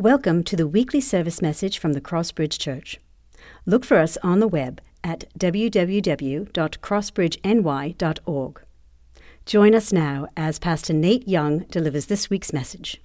Welcome to the weekly service message from the Crossbridge Church. Look for us on the web at www.crossbridgeny.org. Join us now as Pastor Nate Young delivers this week's message.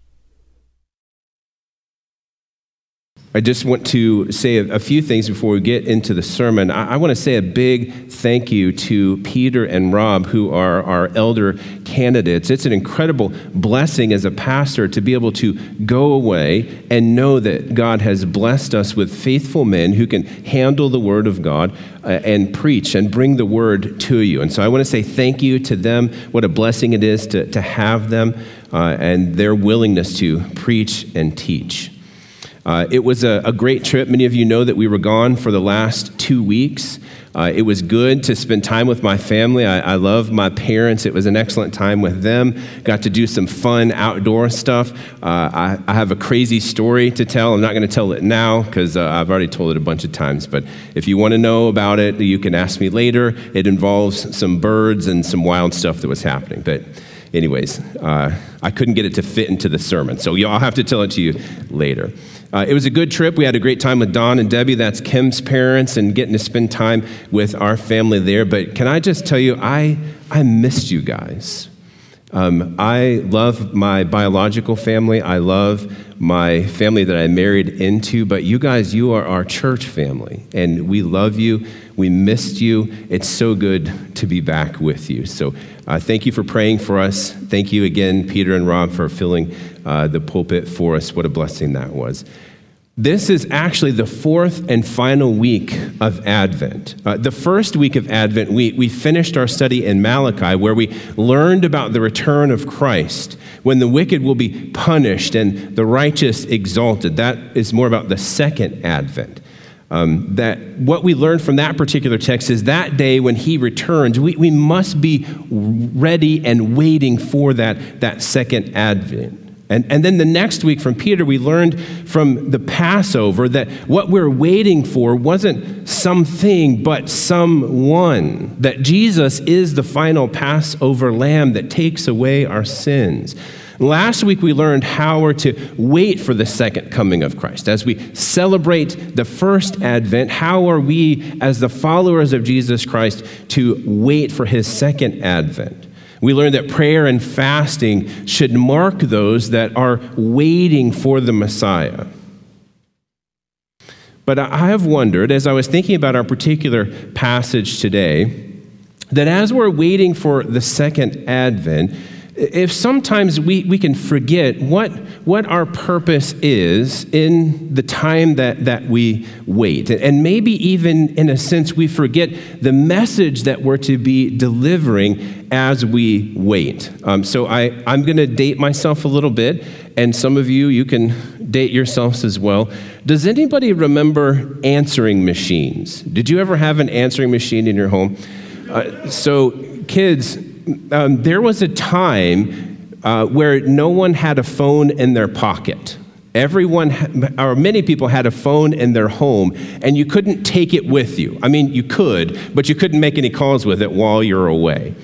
I just want to say a, few things before we get into the sermon. I, I, want to say a big thank you to Peter and Rob, who are our elder candidates. It's an incredible blessing as a pastor to be able to go away and know that God has blessed us with faithful men who can handle the word of God uh, and preach and bring the word to you. And so I want to say thank you to them. What a blessing it is to, to have them uh, and their willingness to preach and teach. Uh, it was a, a, great trip. Many of you know that we were gone for the last two weeks. Uh, it was good to spend time with my family. I, I, love my parents. It was an excellent time with them. Got to do some fun outdoor stuff. Uh, I, I, have a crazy story to tell. I'm not going to tell it now because uh, I've already told it a bunch of times. But if you want to know about it, you can ask me later. It involves some birds and some wild stuff that was happening. But anyways, uh, I couldn't get it to fit into the sermon. So I'll have to tell it to you later. Uh, it was a good trip. We had a great time with Don and Debbie. That's Kim's parents, and getting to spend time with our family there. But can I just tell you, I, I missed you guys. Um, I love my biological family. I love my family that I married into. But you guys, you are our church family, and we love you. We missed you. It's so good to be back with you. So uh, thank you for praying for us. Thank you again, Peter and Rob, for filling uh, the pulpit for us. What a blessing that was. This is actually the fourth and final week of Advent. Uh, the first week of Advent, we, we finished our study in Malachi, where we learned about the return of Christ, when the wicked will be punished and the righteous exalted. That is more about the second Advent. Um, that what we learned from that particular text is that day when he returns, we, we must be ready and waiting for that, that second Advent. And, and then the next week from Peter, we learned from the Passover that what we're waiting for wasn't something, but someone. That Jesus is the final Passover lamb that takes away our sins. Last week, we learned how we're to wait for the second coming of Christ. As we celebrate the first advent, how are we, as the followers of Jesus Christ, to wait for his second advent? We learned that prayer and fasting should mark those that are waiting for the Messiah. But I have wondered, as I was thinking about our particular passage today, that as we're waiting for the second advent, if sometimes we, we can forget what, what our purpose is in the time that, that we wait. And maybe even in a sense, we forget the message that we're to be delivering as we wait. Um, so I, I'm going to date myself a little bit, and some of you, you can date yourselves as well. Does anybody remember answering machines? Did you ever have an answering machine in your home? Uh, so, kids, um, there was a time uh, where no one had a phone in their pocket. Everyone, or many people, had a phone in their home, and you couldn't take it with you. I mean, you could, but you couldn't make any calls with it while you're away.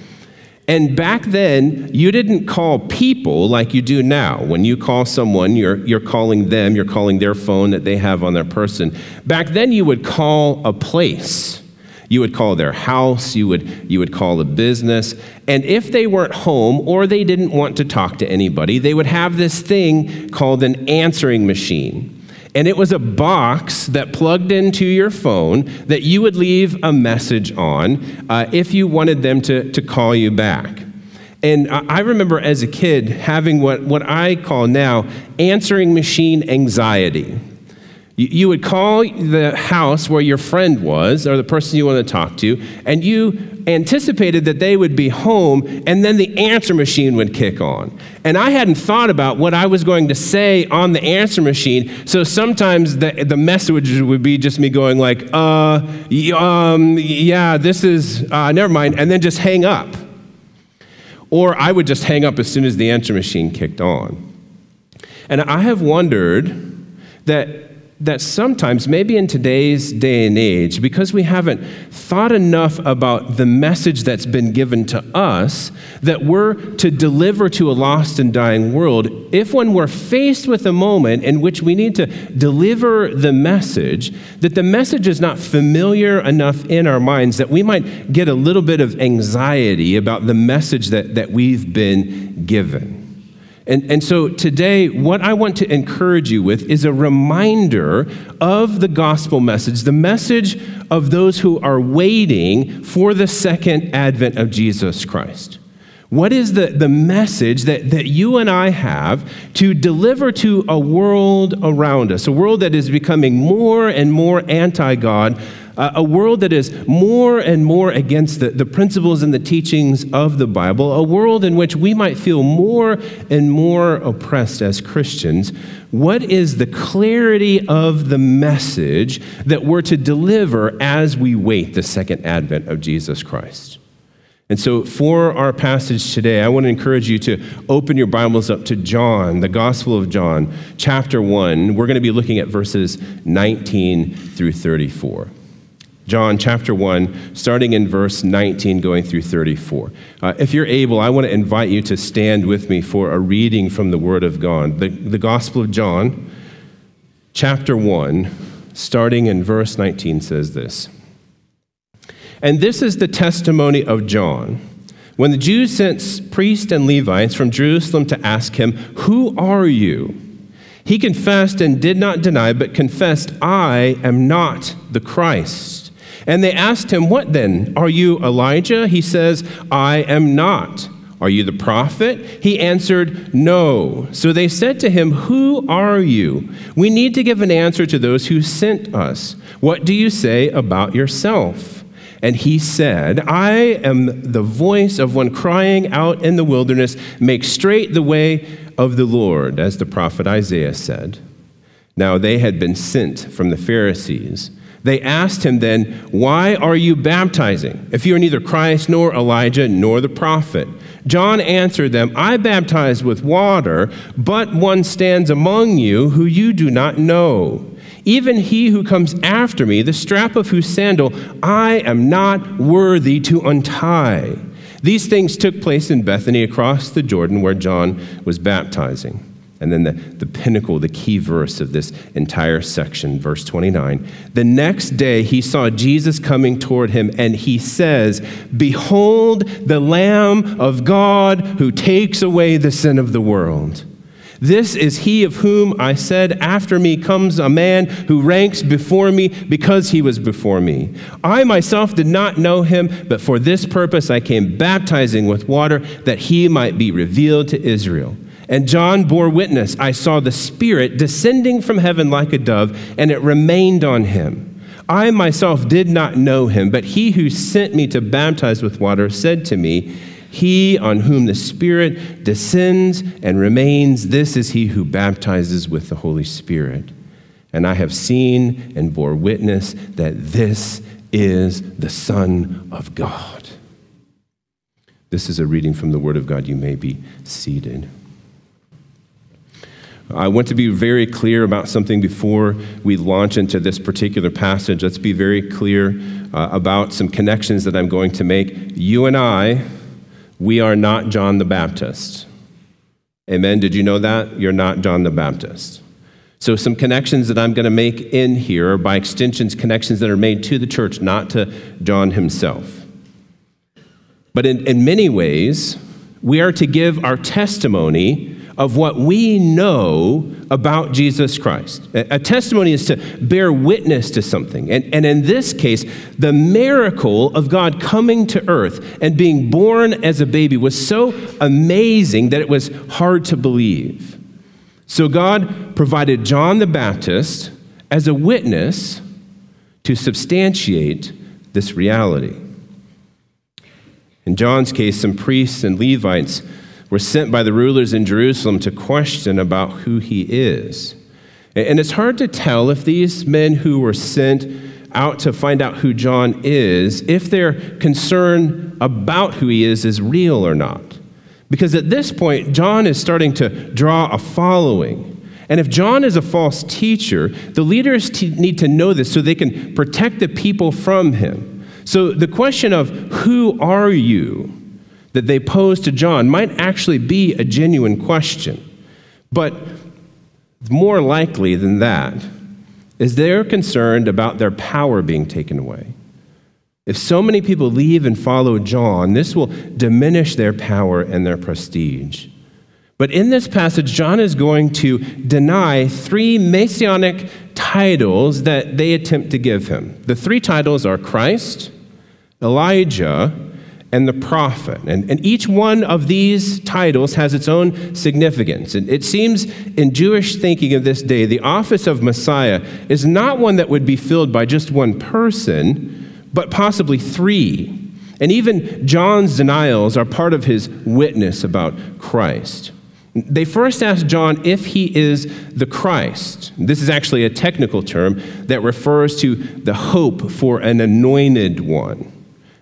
And back then, you didn't call people like you do now. When you call someone, you're, you're calling them, you're calling their phone that they have on their person. Back then, you would call a place. You would call their house, you would, you would call a business. And if they weren't home or they didn't want to talk to anybody, they would have this thing called an answering machine. And it was a box that plugged into your phone that you would leave a message on uh, if you wanted them to, to call you back. And I remember as a kid having what, what I call now answering machine anxiety. You would call the house where your friend was, or the person you want to talk to, and you anticipated that they would be home, and then the answer machine would kick on. And I hadn't thought about what I was going to say on the answer machine, so sometimes the, the message would be just me going like, uh, um, yeah, this is, uh, never mind, and then just hang up. Or I would just hang up as soon as the answer machine kicked on. And I have wondered that that sometimes, maybe in today's day and age, because we haven't thought enough about the message that's been given to us, that we're to deliver to a lost and dying world, if when we're faced with a moment in which we need to deliver the message, that the message is not familiar enough in our minds, that we might get a little bit of anxiety about the message that, that we've been given. And, and so today, what I want to encourage you with is a reminder of the gospel message, the message of those who are waiting for the second advent of Jesus Christ. What is the, the message that, that you and I have to deliver to a world around us, a world that is becoming more and more anti God, uh, a world that is more and more against the, the principles and the teachings of the Bible, a world in which we might feel more and more oppressed as Christians, what is the clarity of the message that we're to deliver as we wait the second advent of Jesus Christ? And so, for our passage today, I want to encourage you to open your Bibles up to John, the Gospel of John, chapter 1. We're going to be looking at verses 19 through 34. John chapter 1, starting in verse 19, going through 34. Uh, if you're able, I want to invite you to stand with me for a reading from the Word of God. The, the Gospel of John, chapter 1, starting in verse 19, says this And this is the testimony of John. When the Jews sent priests and Levites from Jerusalem to ask him, Who are you? He confessed and did not deny, but confessed, I am not the Christ. And they asked him, What then? Are you Elijah? He says, I am not. Are you the prophet? He answered, No. So they said to him, Who are you? We need to give an answer to those who sent us. What do you say about yourself? And he said, I am the voice of one crying out in the wilderness, Make straight the way of the Lord, as the prophet Isaiah said. Now they had been sent from the Pharisees. They asked him then, Why are you baptizing, if you are neither Christ nor Elijah nor the prophet? John answered them, I baptize with water, but one stands among you who you do not know. Even he who comes after me, the strap of whose sandal I am not worthy to untie. These things took place in Bethany across the Jordan where John was baptizing. And then the, the pinnacle, the key verse of this entire section, verse 29. The next day he saw Jesus coming toward him, and he says, Behold the Lamb of God who takes away the sin of the world. This is he of whom I said, After me comes a man who ranks before me because he was before me. I myself did not know him, but for this purpose I came baptizing with water that he might be revealed to Israel. And John bore witness I saw the Spirit descending from heaven like a dove, and it remained on him. I myself did not know him, but he who sent me to baptize with water said to me, He on whom the Spirit descends and remains, this is he who baptizes with the Holy Spirit. And I have seen and bore witness that this is the Son of God. This is a reading from the Word of God. You may be seated. I want to be very clear about something before we launch into this particular passage. Let's be very clear uh, about some connections that I'm going to make. You and I, we are not John the Baptist. Amen. Did you know that? You're not John the Baptist. So, some connections that I'm going to make in here are by extensions, connections that are made to the church, not to John himself. But in, in many ways, we are to give our testimony of what we know about Jesus Christ. A, testimony is to bear witness to something. And, and in this case, the miracle of God coming to earth and being born as a baby was so amazing that it was hard to believe. So God provided John the Baptist as a witness to substantiate this reality. In John's case, some priests and Levites were sent by the rulers in Jerusalem to question about who he is. And it's hard to tell if these men who were sent out to find out who John is, if their concern about who he is is real or not. Because at this point, John is starting to draw a following. And if John is a false teacher, the leaders t- need to know this so they can protect the people from him. So the question of who are you that they pose to John might actually be a genuine question. But more likely than that is they're concerned about their power being taken away. If so many people leave and follow John, this will diminish their power and their prestige. But in this passage, John is going to deny three messianic titles that they attempt to give him. The three titles are Christ, Elijah, and the prophet. And, and each one of these titles has its own significance. And it seems in Jewish thinking of this day, the office of Messiah is not one that would be filled by just one person but possibly three. And even John's denials are part of his witness about Christ. They first ask John if he is the Christ. This is actually a technical term that refers to the hope for an anointed one.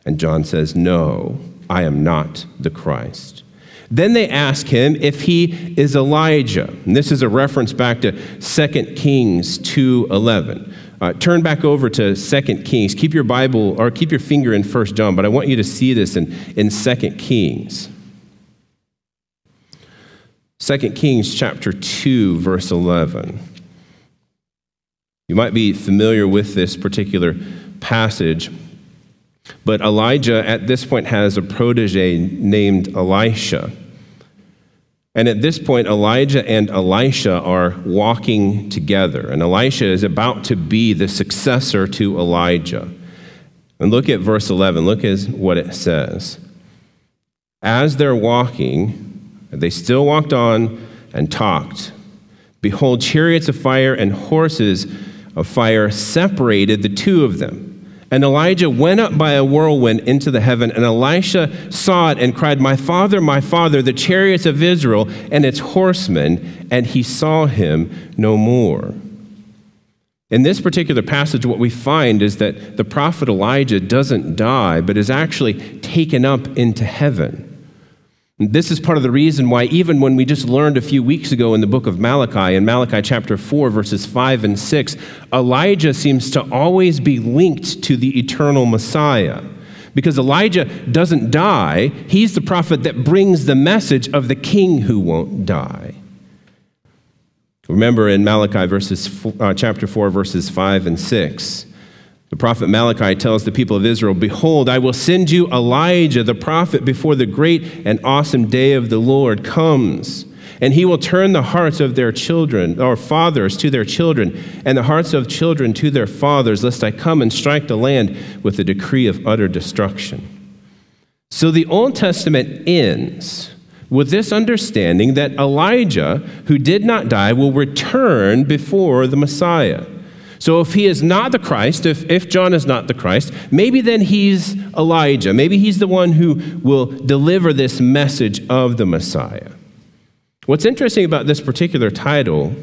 And John says, No, I am not the Christ. Then they ask him if he is Elijah. And this is a reference back to 2 Kings 2:11. Uh, turn back over to 2 Kings. Keep your Bible or keep your finger in 1 John, but I want you to see this in, in 2 Kings. 2 Kings chapter 2, verse 11. You might be familiar with this particular passage, but Elijah at this point has a protege named Elisha. And at this point, Elijah and Elisha are walking together. And Elisha is about to be the successor to Elijah. And look at verse 11. Look at what it says. As they're walking, they still walked on and talked. Behold, chariots of fire and horses of fire separated the two of them. And Elijah went up by a whirlwind into the heaven, and Elisha saw it and cried, My father, my father, the chariots of Israel and its horsemen, and he saw him no more. In this particular passage, what we find is that the prophet Elijah doesn't die, but is actually taken up into heaven. This is part of the reason why, even when we just learned a few weeks ago in the book of Malachi, in Malachi chapter 4, verses 5 and 6, Elijah seems to always be linked to the eternal Messiah. Because Elijah doesn't die, he's the prophet that brings the message of the king who won't die. Remember in Malachi verses, uh, chapter 4, verses 5 and 6. The prophet Malachi tells the people of Israel, Behold, I will send you Elijah the prophet before the great and awesome day of the Lord comes. And he will turn the hearts of their children, or fathers, to their children, and the hearts of children to their fathers, lest I come and strike the land with a decree of utter destruction. So the Old Testament ends with this understanding that Elijah, who did not die, will return before the Messiah. So if he is not the Christ, if, if John is not the Christ, maybe then he's Elijah. Maybe he's the one who will deliver this message of the Messiah. What's interesting about this particular title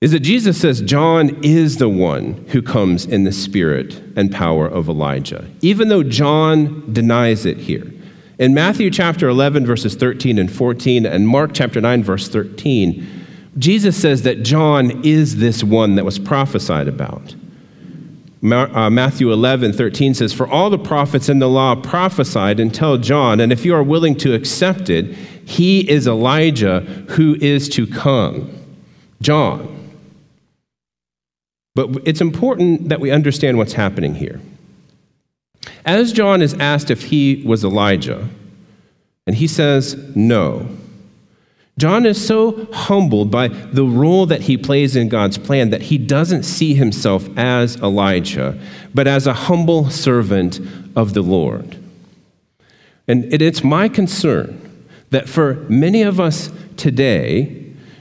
is that Jesus says John is the one who comes in the spirit and power of Elijah, even though John denies it here. In Matthew chapter 11, verses 13 and 14, and Mark chapter 9, verse 13, Jesus says that John is this one that was prophesied about. Uh, Matthew 11, 13 says, For all the prophets in the law prophesied until John, and if you are willing to accept it, he is Elijah who is to come. John. But it's important that we understand what's happening here. As John is asked if he was Elijah, and he says no, John is so humbled by the role that he plays in God's plan that he doesn't see himself as Elijah, but as a humble servant of the Lord. And it's my concern that for many of us today,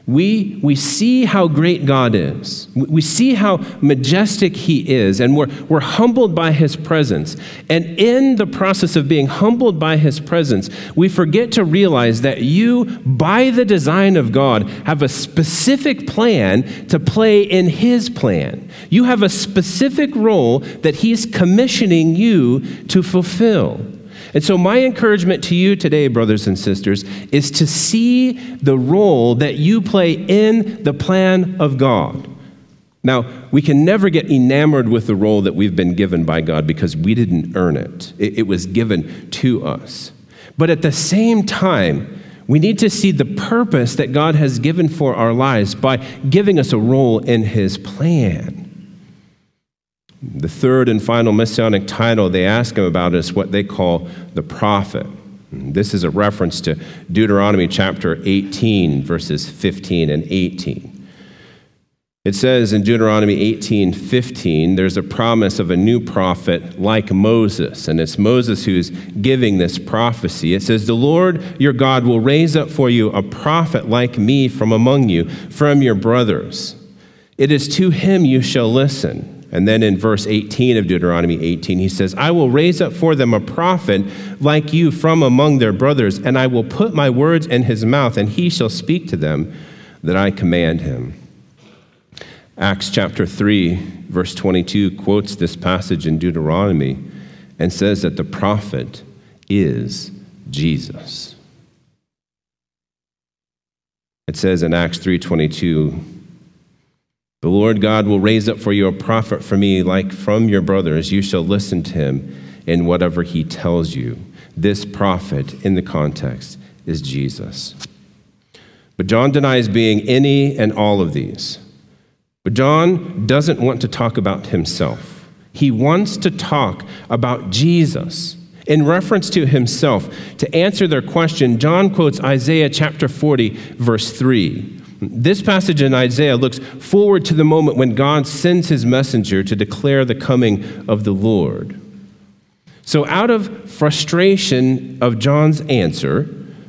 we, we see how great God is. We see how majestic He is, and we're, we're humbled by His presence. And in the process of being humbled by His presence, we forget to realize that you, by the design of God, have a specific plan to play in His plan. You have a specific role that He's commissioning you to fulfill. And so, my encouragement to you today, brothers and sisters, is to see the role that you play in the plan of God. Now, we can never get enamored with the role that we've been given by God because we didn't earn it, it, it was given to us. But at the same time, we need to see the purpose that God has given for our lives by giving us a role in His plan. The third and final messianic title they ask him about is what they call the prophet. This is a reference to Deuteronomy chapter 18, verses 15 and 18. It says in Deuteronomy 18 15, there's a promise of a new prophet like Moses, and it's Moses who's giving this prophecy. It says, The Lord your God will raise up for you a prophet like me from among you, from your brothers. It is to him you shall listen. And then in verse 18 of Deuteronomy 18, he says, I will raise up for them a prophet like you from among their brothers, and I will put my words in his mouth, and he shall speak to them that I command him. Acts chapter 3, verse 22 quotes this passage in Deuteronomy and says that the prophet is Jesus. It says in Acts 3:22, "The Lord God will raise up for you a prophet for me like from your brothers. You shall listen to him in whatever he tells you." This prophet in the context is Jesus. But John denies being any and all of these. But John doesn't want to talk about himself. He wants to talk about Jesus. In reference to himself, to answer their question, John quotes Isaiah chapter 40, verse 3. This passage in Isaiah looks forward to the moment when God sends his messenger to declare the coming of the Lord. So, out of frustration of John's answer,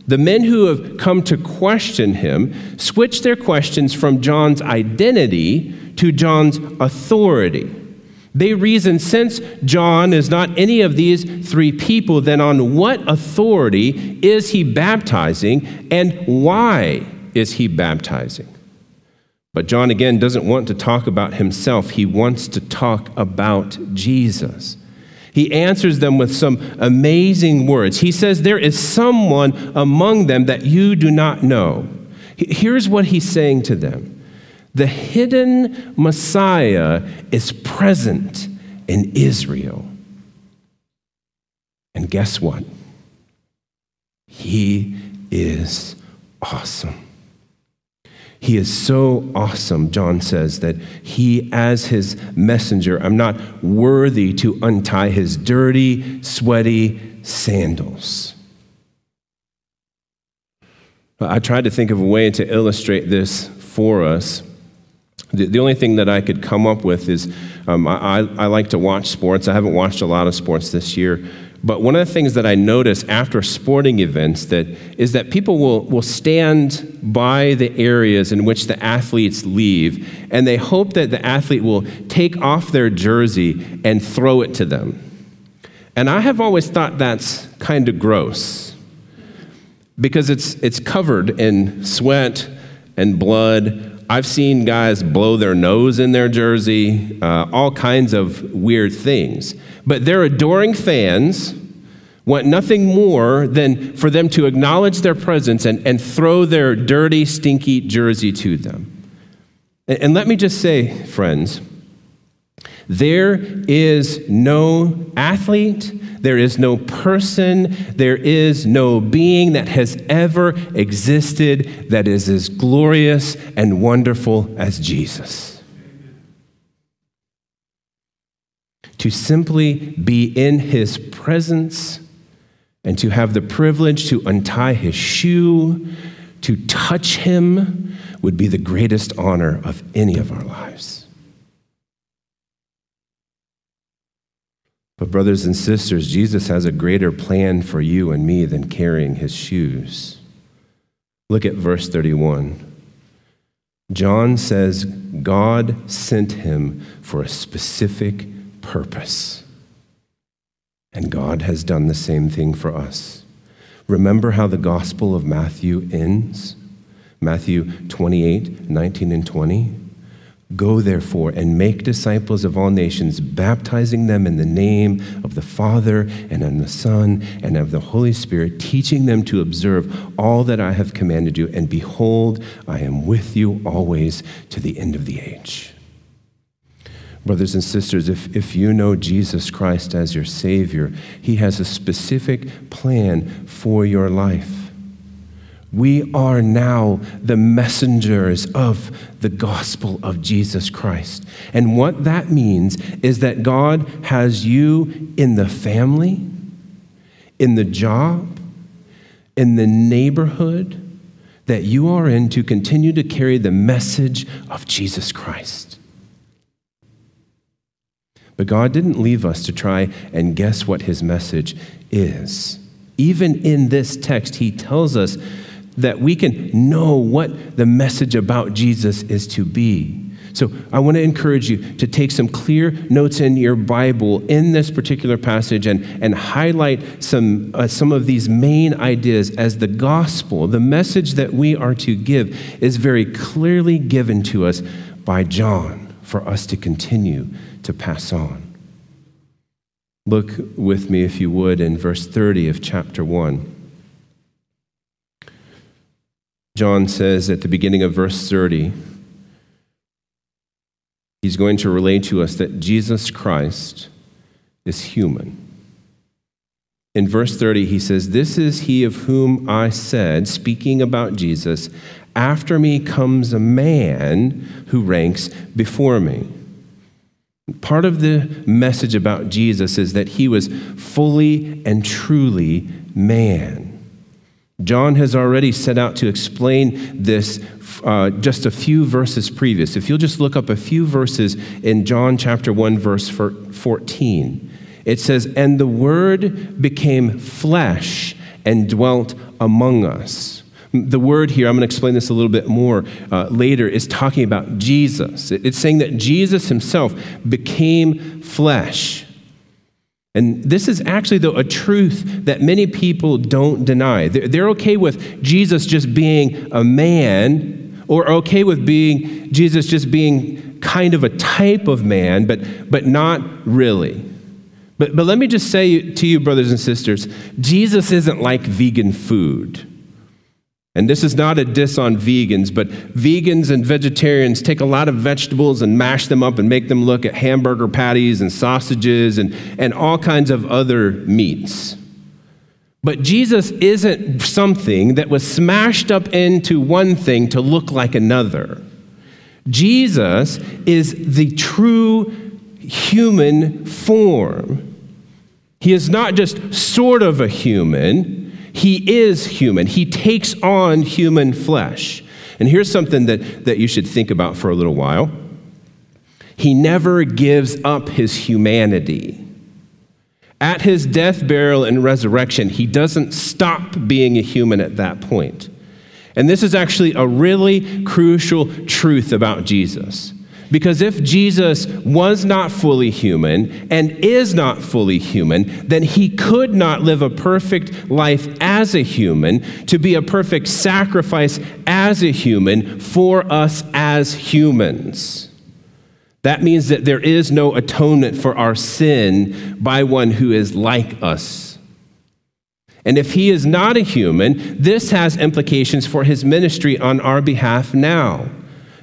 the men who have come to question him switch their questions from John's identity to John's authority. They reason since John is not any of these three people, then on what authority is he baptizing and why is he baptizing? But John again doesn't want to talk about himself, he wants to talk about Jesus. He answers them with some amazing words. He says, There is someone among them that you do not know. Here's what he's saying to them The hidden Messiah is present in Israel. And guess what? He is awesome. He is so awesome, John says, that he, as his messenger, I'm not worthy to untie his dirty, sweaty sandals. I tried to think of a way to illustrate this for us. The, the only thing that I could come up with is um, I, I like to watch sports. I haven't watched a lot of sports this year, but one of the things that I notice after sporting events that is that people will, will stand by the areas in which the athletes leave, and they hope that the athlete will take off their jersey and throw it to them. And I have always thought that's kind of gross because it's, it's covered in sweat and blood. I've seen guys blow their nose in their jersey, uh, all kinds of weird things. But their adoring fans want nothing more than for them to acknowledge their presence and, and throw their dirty, stinky jersey to them. And, and let me just say, friends, there is no athlete, there is no person, there is no being that has ever existed that is as glorious and wonderful as Jesus. to simply be in his presence and to have the privilege to untie his shoe, to touch him, would be the greatest honor of any of our lives. But, brothers and sisters, Jesus has a greater plan for you and me than carrying his shoes. Look at verse 31. John says God sent him for a specific purpose. And God has done the same thing for us. Remember how the Gospel of Matthew ends? Matthew 28 19 and 20. Go therefore and make disciples of all nations, baptizing them in the name of the Father and of the Son and of the Holy Spirit, teaching them to observe all that I have commanded you. And behold, I am with you always to the end of the age. Brothers and sisters, if, if you know Jesus Christ as your Savior, He has a specific plan for your life. We are now the messengers of the gospel of Jesus Christ. And what that means is that God has you in the family, in the job, in the neighborhood that you are in to continue to carry the message of Jesus Christ. But God didn't leave us to try and guess what his message is. Even in this text, he tells us that we can know what the message about Jesus is to be. So I want to encourage you to take some clear notes in your Bible in this particular passage and, and highlight some, uh, some of these main ideas as the gospel, the message that we are to give, is very clearly given to us by John for us to continue to pass on. Look with me, if you would, in verse 30 of chapter 1. John says at the beginning of verse 30, he's going to relate to us that Jesus Christ is human. In verse 30, he says, This is he of whom I said, speaking about Jesus, after me comes a man who ranks before me. Part of the message about Jesus is that he was fully and truly man. John has already set out to explain this uh, just a few verses previous. If you'll just look up a few verses in John chapter 1, verse 14, it says, And the Word became flesh and dwelt among us. The word here, I'm going to explain this a little bit more uh, later, is talking about Jesus. It's saying that Jesus himself became flesh. And this is actually, though, a truth that many people don't deny. They're okay with Jesus just being a man, or okay with being Jesus just being kind of a type of man, but, but not really. But, but let me just say to you, brothers and sisters, Jesus isn't like vegan food. And this is not a diss on vegans, but vegans and vegetarians take a lot of vegetables and mash them up and make them look at hamburger patties and sausages and, and all kinds of other meats. But Jesus isn't something that was smashed up into one thing to look like another. Jesus is the true human form. He is not just sort of a human. He is human, he takes on human flesh. And here's something that, that you should think about for a little while He never gives up his humanity. At his death, burial, and resurrection, he doesn't stop being a human at that point. And this is actually a really crucial truth about Jesus. Because if Jesus was not fully human and is not fully human, then he could not live a perfect life as a human, to be a perfect sacrifice as a human for us as humans. That means that there is no atonement for our sin by one who is like us. And if he is not a human, this has implications for his ministry on our behalf now.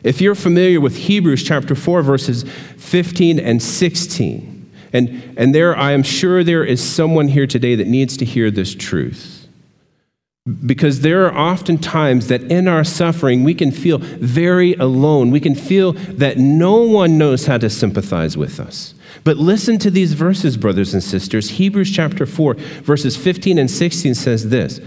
If you're familiar with Hebrews chapter 4, verses 15 and 16, and, and there I am sure there is someone here today that needs to hear this truth. Because there are often times that in our suffering we can feel very alone. We can feel that no one knows how to sympathize with us. But listen to these verses, brothers and sisters. Hebrews chapter 4, verses 15 and 16 says this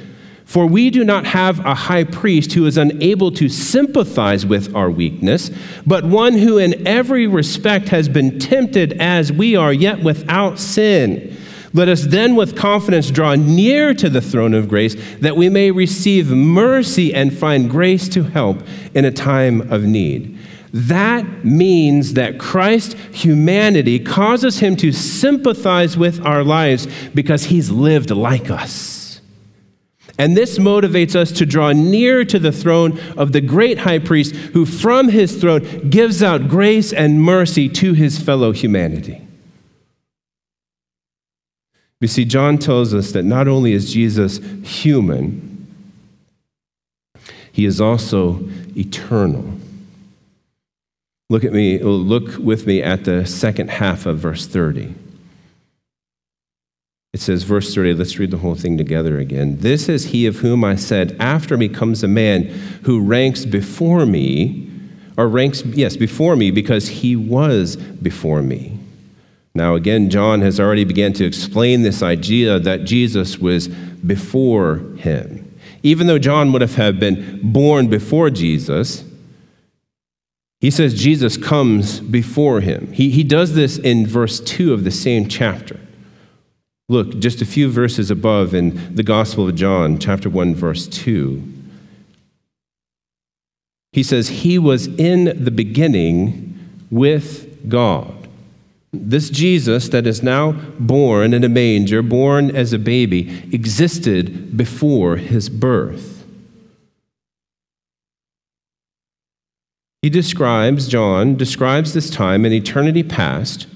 for we do not have a high priest who is unable to sympathize with our weakness, but one who in every respect has been tempted as we are, yet without sin. Let us then with confidence draw near to the throne of grace that we may receive mercy and find grace to help in a time of need. That means that Christ's humanity causes him to sympathize with our lives because he's lived like us. And this motivates us to draw near to the throne of the great high priest who from his throne gives out grace and mercy to his fellow humanity. You see, John tells us that not only is Jesus human, he is also eternal. Look at me, look with me at the second half of verse 30. It says, verse 30, let's read the whole thing together again. This is he of whom I said, After me comes a man who ranks before me, or ranks, yes, before me, because he was before me. Now, again, John has already begun to explain this idea that Jesus was before him. Even though John would have been born before Jesus, he says Jesus comes before him. He, he does this in verse 2 of the same chapter. Look, just a few verses above in the Gospel of John, chapter 1, verse 2. He says, He was in the beginning with God. This Jesus that is now born in a manger, born as a baby, existed before his birth. He describes, John describes this time in eternity past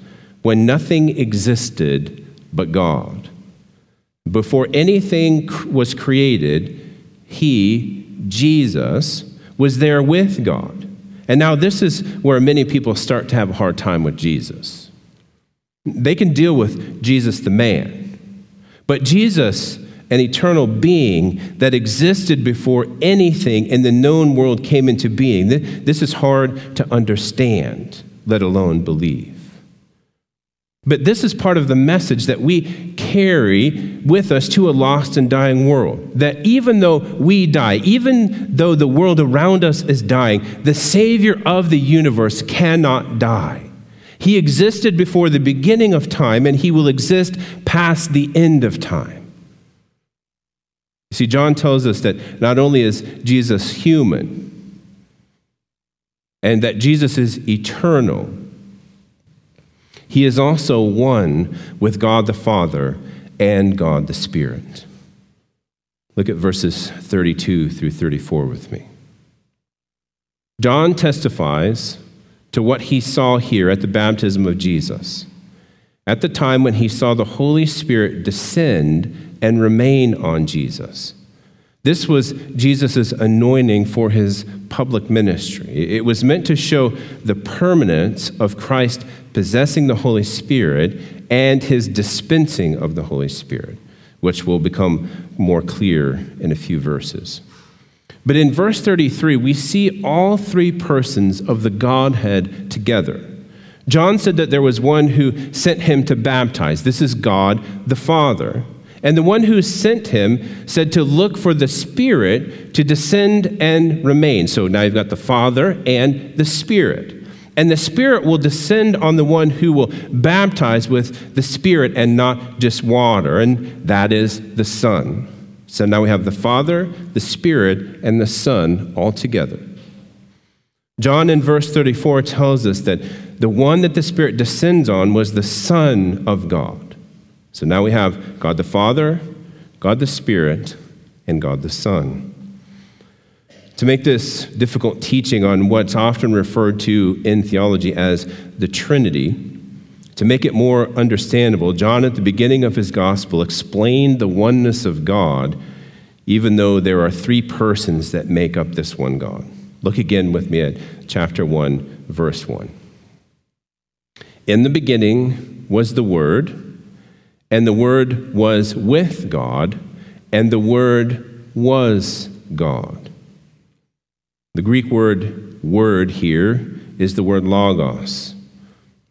when nothing existed but God. Before anything was created, he, Jesus, was there with God. And now this is where many people start to have a hard time with Jesus. They can deal with Jesus the man, but Jesus, an eternal being that existed before anything in the known world came into being, this is hard to understand, let alone believe. But this is part of the message that we carry with us to a lost and dying world. That even though we die, even though the world around us is dying, the Savior of the universe cannot die. He existed before the beginning of time, and he will exist past the end of time. See, John tells us that not only is Jesus human, and that Jesus is eternal he is also one with God the Father and God the Spirit. Look at verses 32 through 34 with me. John testifies to what he saw here at the baptism of Jesus, at the time when he saw the Holy Spirit descend and remain on Jesus. This was Jesus' anointing for his public ministry. It was meant to show the permanence of Christ possessing the Holy Spirit and his dispensing of the Holy Spirit, which will become more clear in a few verses. But in verse 33, we see all three persons of the Godhead together. John said that there was one who sent him to baptize. This is God the Father. And the one who sent him said to look for the Spirit to descend and remain. So now you've got the Father and the Spirit. And the Spirit will descend on the one who will baptize with the Spirit and not just water, and that is the Son. So now we have the Father, the Spirit, and the Son all together. John in verse 34 tells us that the one that the Spirit descends on was the Son of God. So now we have God the Father, God the Spirit, and God the Son. To make this difficult teaching on what's often referred to in theology as the Trinity, to make it more understandable, John, at the beginning of his gospel, explained the oneness of God, even though there are three persons that make up this one God. Look again with me at chapter 1, verse 1. In the beginning was the Word, and the Word was with God, and the Word was God. The Greek word word here is the word logos.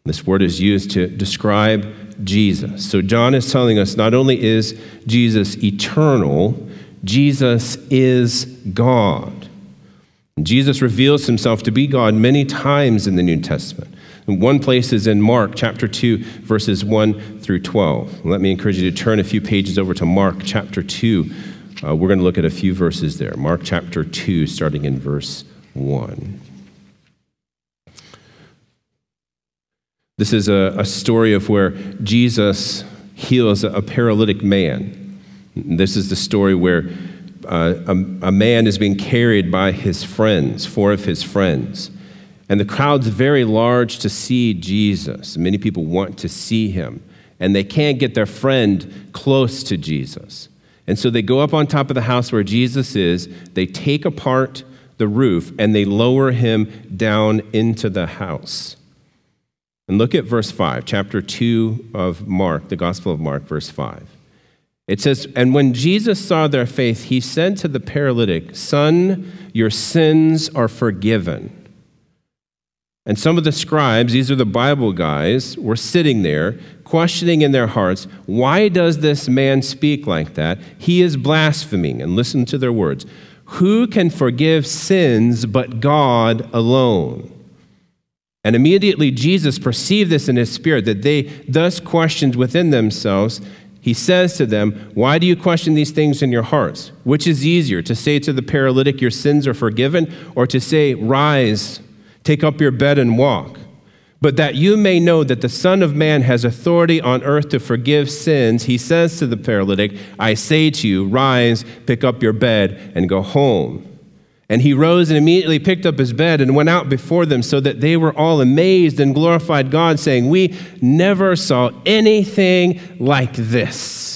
This word is used to describe Jesus. So John is telling us not only is Jesus eternal, Jesus is God. Jesus reveals himself to be God many times in the New Testament. And one place is in Mark chapter 2, verses 1 through 12. Let me encourage you to turn a few pages over to Mark chapter 2, uh, we're going to look at a few verses there. Mark chapter 2, starting in verse 1. This is a, a story of where Jesus heals a paralytic man. This is the story where uh, a, a man is being carried by his friends, four of his friends. And the crowd's very large to see Jesus. Many people want to see him, and they can't get their friend close to Jesus. And so they go up on top of the house where Jesus is, they take apart the roof, and they lower him down into the house. And look at verse 5, chapter 2 of Mark, the Gospel of Mark, verse 5. It says, And when Jesus saw their faith, he said to the paralytic, Son, your sins are forgiven. And some of the scribes, these are the Bible guys, were sitting there questioning in their hearts, Why does this man speak like that? He is blaspheming. And listen to their words Who can forgive sins but God alone? And immediately Jesus perceived this in his spirit, that they thus questioned within themselves he says to them, Why do you question these things in your hearts? Which is easier, to say to the paralytic, Your sins are forgiven, or to say, Rise, take up your bed and walk? But that you may know that the Son of Man has authority on earth to forgive sins, he says to the paralytic, I say to you, Rise, pick up your bed, and go home. And he rose and immediately picked up his bed and went out before them, so that they were all amazed and glorified God, saying, We never saw anything like this.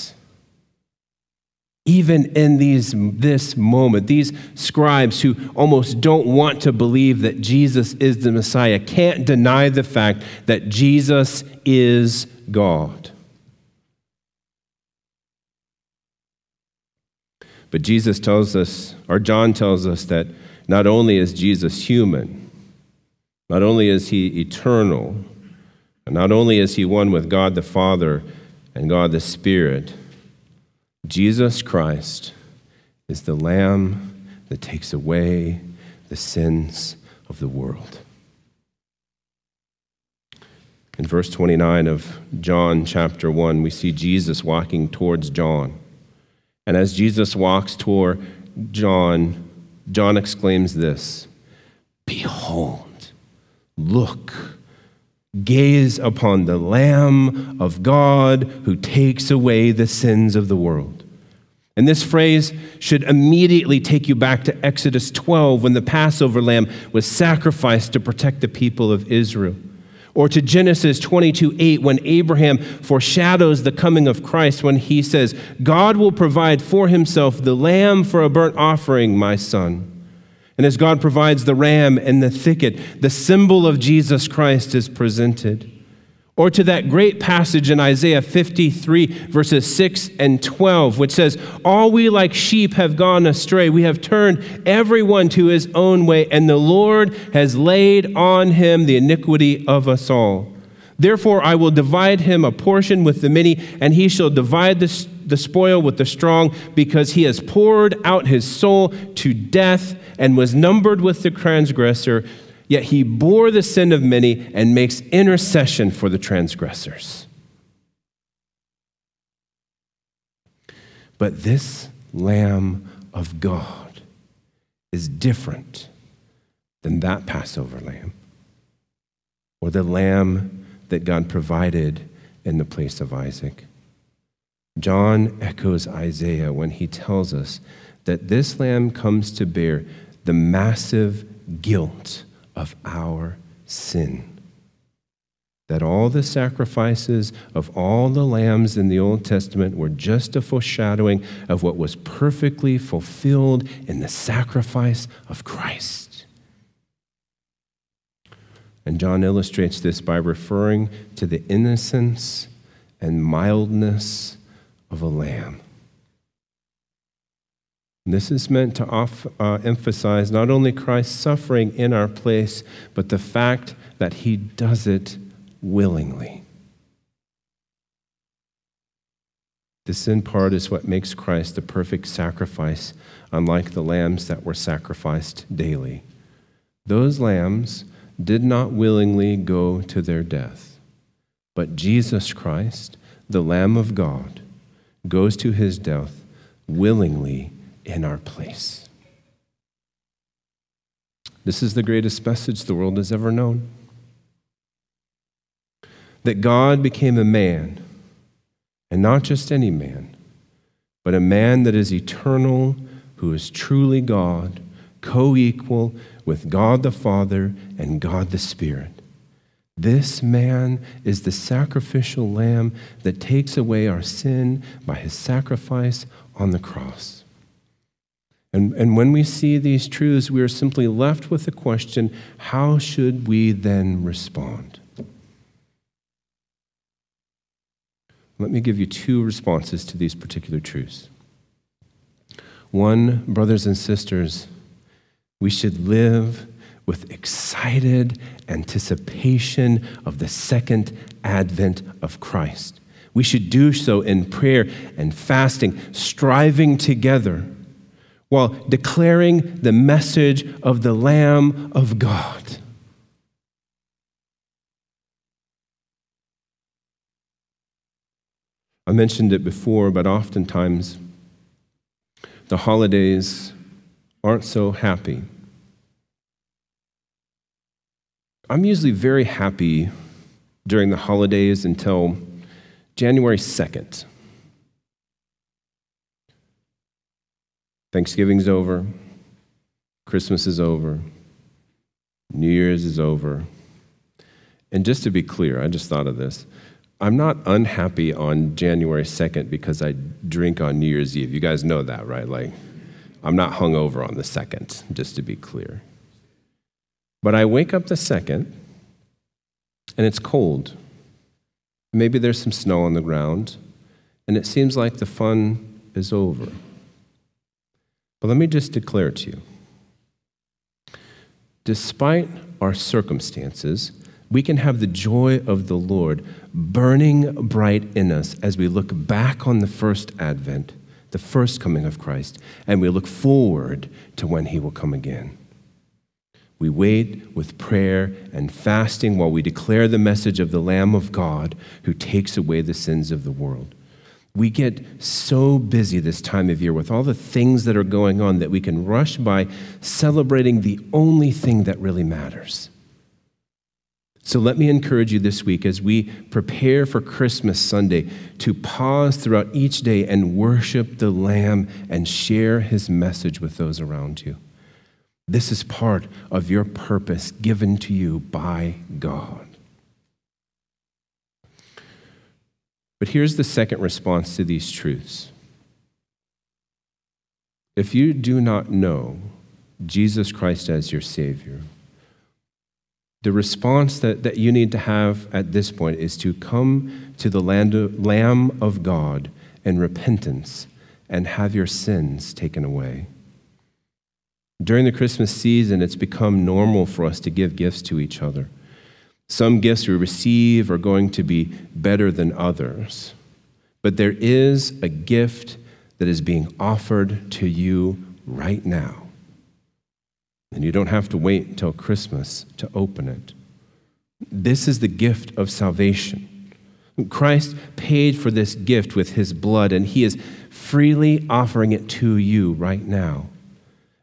Even in these, this moment, these scribes who almost don't want to believe that Jesus is the Messiah can't deny the fact that Jesus is God. But Jesus tells us, or John tells us, that not only is Jesus human, not only is he eternal, and not only is he one with God the Father and God the Spirit, Jesus Christ is the Lamb that takes away the sins of the world. In verse 29 of John chapter 1, we see Jesus walking towards John. And as Jesus walks toward John, John exclaims this Behold, look, gaze upon the Lamb of God who takes away the sins of the world. And this phrase should immediately take you back to Exodus 12 when the Passover lamb was sacrificed to protect the people of Israel or to Genesis 22 8, when Abraham foreshadows the coming of Christ, when he says, God will provide for himself the lamb for a burnt offering, my son. And as God provides the ram in the thicket, the symbol of Jesus Christ is presented or to that great passage in Isaiah 53, verses 6 and 12, which says, All we like sheep have gone astray. We have turned everyone to his own way, and the Lord has laid on him the iniquity of us all. Therefore, I will divide him a portion with the many, and he shall divide the, the spoil with the strong, because he has poured out his soul to death and was numbered with the transgressor. Yet he bore the sin of many and makes intercession for the transgressors. But this Lamb of God is different than that Passover lamb or the lamb that God provided in the place of Isaac. John echoes Isaiah when he tells us that this lamb comes to bear the massive guilt of our sin. That all the sacrifices of all the lambs in the Old Testament were just a foreshadowing of what was perfectly fulfilled in the sacrifice of Christ. And John illustrates this by referring to the innocence and mildness of a lamb. This is meant to off, uh, emphasize not only Christ's suffering in our place, but the fact that he does it willingly. This, in part, is what makes Christ the perfect sacrifice, unlike the lambs that were sacrificed daily. Those lambs did not willingly go to their death, but Jesus Christ, the Lamb of God, goes to his death willingly in our place. This is the greatest message the world has ever known that God became a man, and not just any man, but a man that is eternal, who is truly God, co equal with God the Father and God the Spirit. This man is the sacrificial lamb that takes away our sin by his sacrifice on the cross. And, and when we see these truths, we are simply left with the question how should we then respond? Let me give you two responses to these particular truths. One, brothers and sisters, we should live with excited anticipation of the second advent of Christ. We should do so in prayer and fasting, striving together while declaring the message of the Lamb of God. I mentioned it before, but oftentimes the holidays aren't so happy. I'm usually very happy during the holidays until January 2nd. Thanksgiving's over, Christmas is over, New Year's is over. And just to be clear, I just thought of this. I'm not unhappy on January 2nd because I drink on New Year's Eve. You guys know that, right? Like, I'm not hungover on the 2nd, just to be clear. But I wake up the second, and it's cold. Maybe there's some snow on the ground, and it seems like the fun is over. But let me just declare to you despite our circumstances, we can have the joy of the Lord burning bright in us as we look back on the first advent, the first coming of Christ, and we look forward to when he will come again. We wait with prayer and fasting while we declare the message of the Lamb of God who takes away the sins of the world. We get so busy this time of year with all the things that are going on that we can rush by celebrating the only thing that really matters. So let me encourage you this week as we prepare for Christmas Sunday to pause throughout each day and worship the Lamb and share his message with those around you. This is part of your purpose given to you by God. But here's the second response to these truths. If you do not know Jesus Christ as your Savior, the response that, that you need to have at this point is to come to the land of, Lamb of God in repentance and have your sins taken away. During the Christmas season, it's become normal for us to give gifts to each other. Some gifts we receive are going to be better than others, but there is a gift that is being offered to you right now. And you don't have to wait until Christmas to open it. This is the gift of salvation. Christ paid for this gift with his blood, and he is freely offering it to you right now.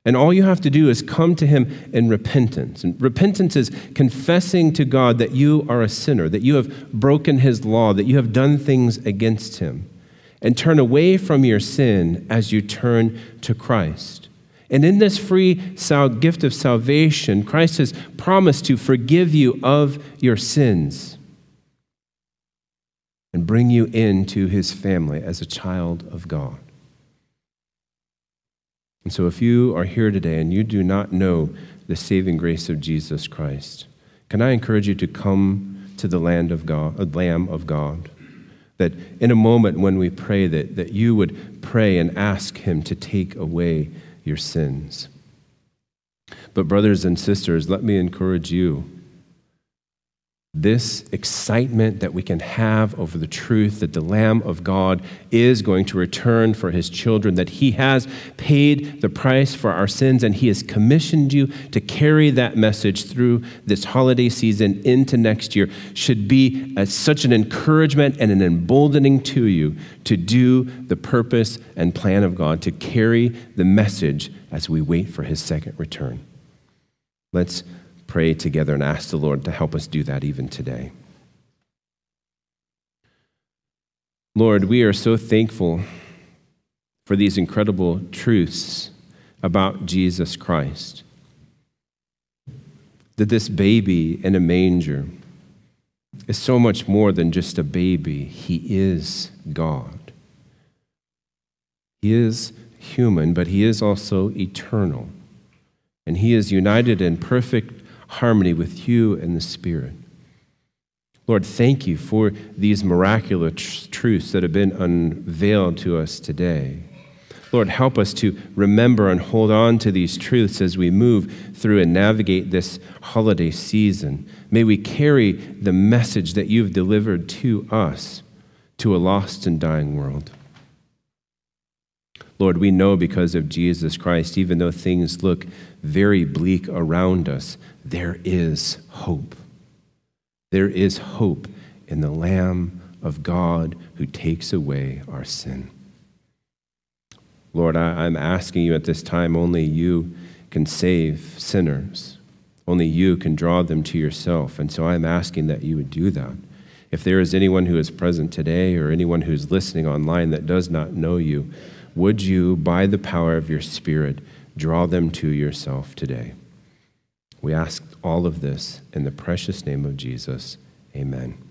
And all you have to do is come to Him in repentance. And repentance is confessing to God that you are a sinner, that you have broken His law, that you have done things against Him, and turn away from your sin as you turn to Christ. And in this free gift of salvation, Christ has promised to forgive you of your sins and bring you into His family as a child of God. And so, if you are here today and you do not know the saving grace of Jesus Christ, can I encourage you to come to the land of God, Lamb of God? That in a moment when we pray, that, that you would pray and ask Him to take away your sins. But, brothers and sisters, let me encourage you this excitement that we can have over the truth that the Lamb of God is going to return for his children, that he has paid the price for our sins, and he has commissioned you to carry that message through this holiday season into next year, should be as such an encouragement and an emboldening to you to do the purpose and plan of God, to carry the message as we wait for his second return. Let's pray together and ask the Lord to help us do that even today. Lord, we are so thankful for these incredible truths about Jesus Christ. That this baby in a manger is so much more than just a baby, he is God. He is human, but he is also eternal. And he is united in perfect harmony with you and the Spirit. Lord, thank you for these miraculous truths that have been unveiled to us today. Lord, help us to remember and hold on to these truths as we move through and navigate this holiday season. May we carry the message that you've delivered to us to a lost and dying world. Lord, we know because of Jesus Christ, even though things look very bleak around us, there is hope. There is hope in the Lamb of God who takes away our sin. Lord, I, am asking you at this time, only you can save sinners. Only you can draw them to yourself. And so I'm asking that you would do that. If there is anyone who is present today or anyone who's listening online that does not know you, would you, by the power of your Spirit, draw them to yourself today? We ask all of this in the precious name of Jesus. Amen.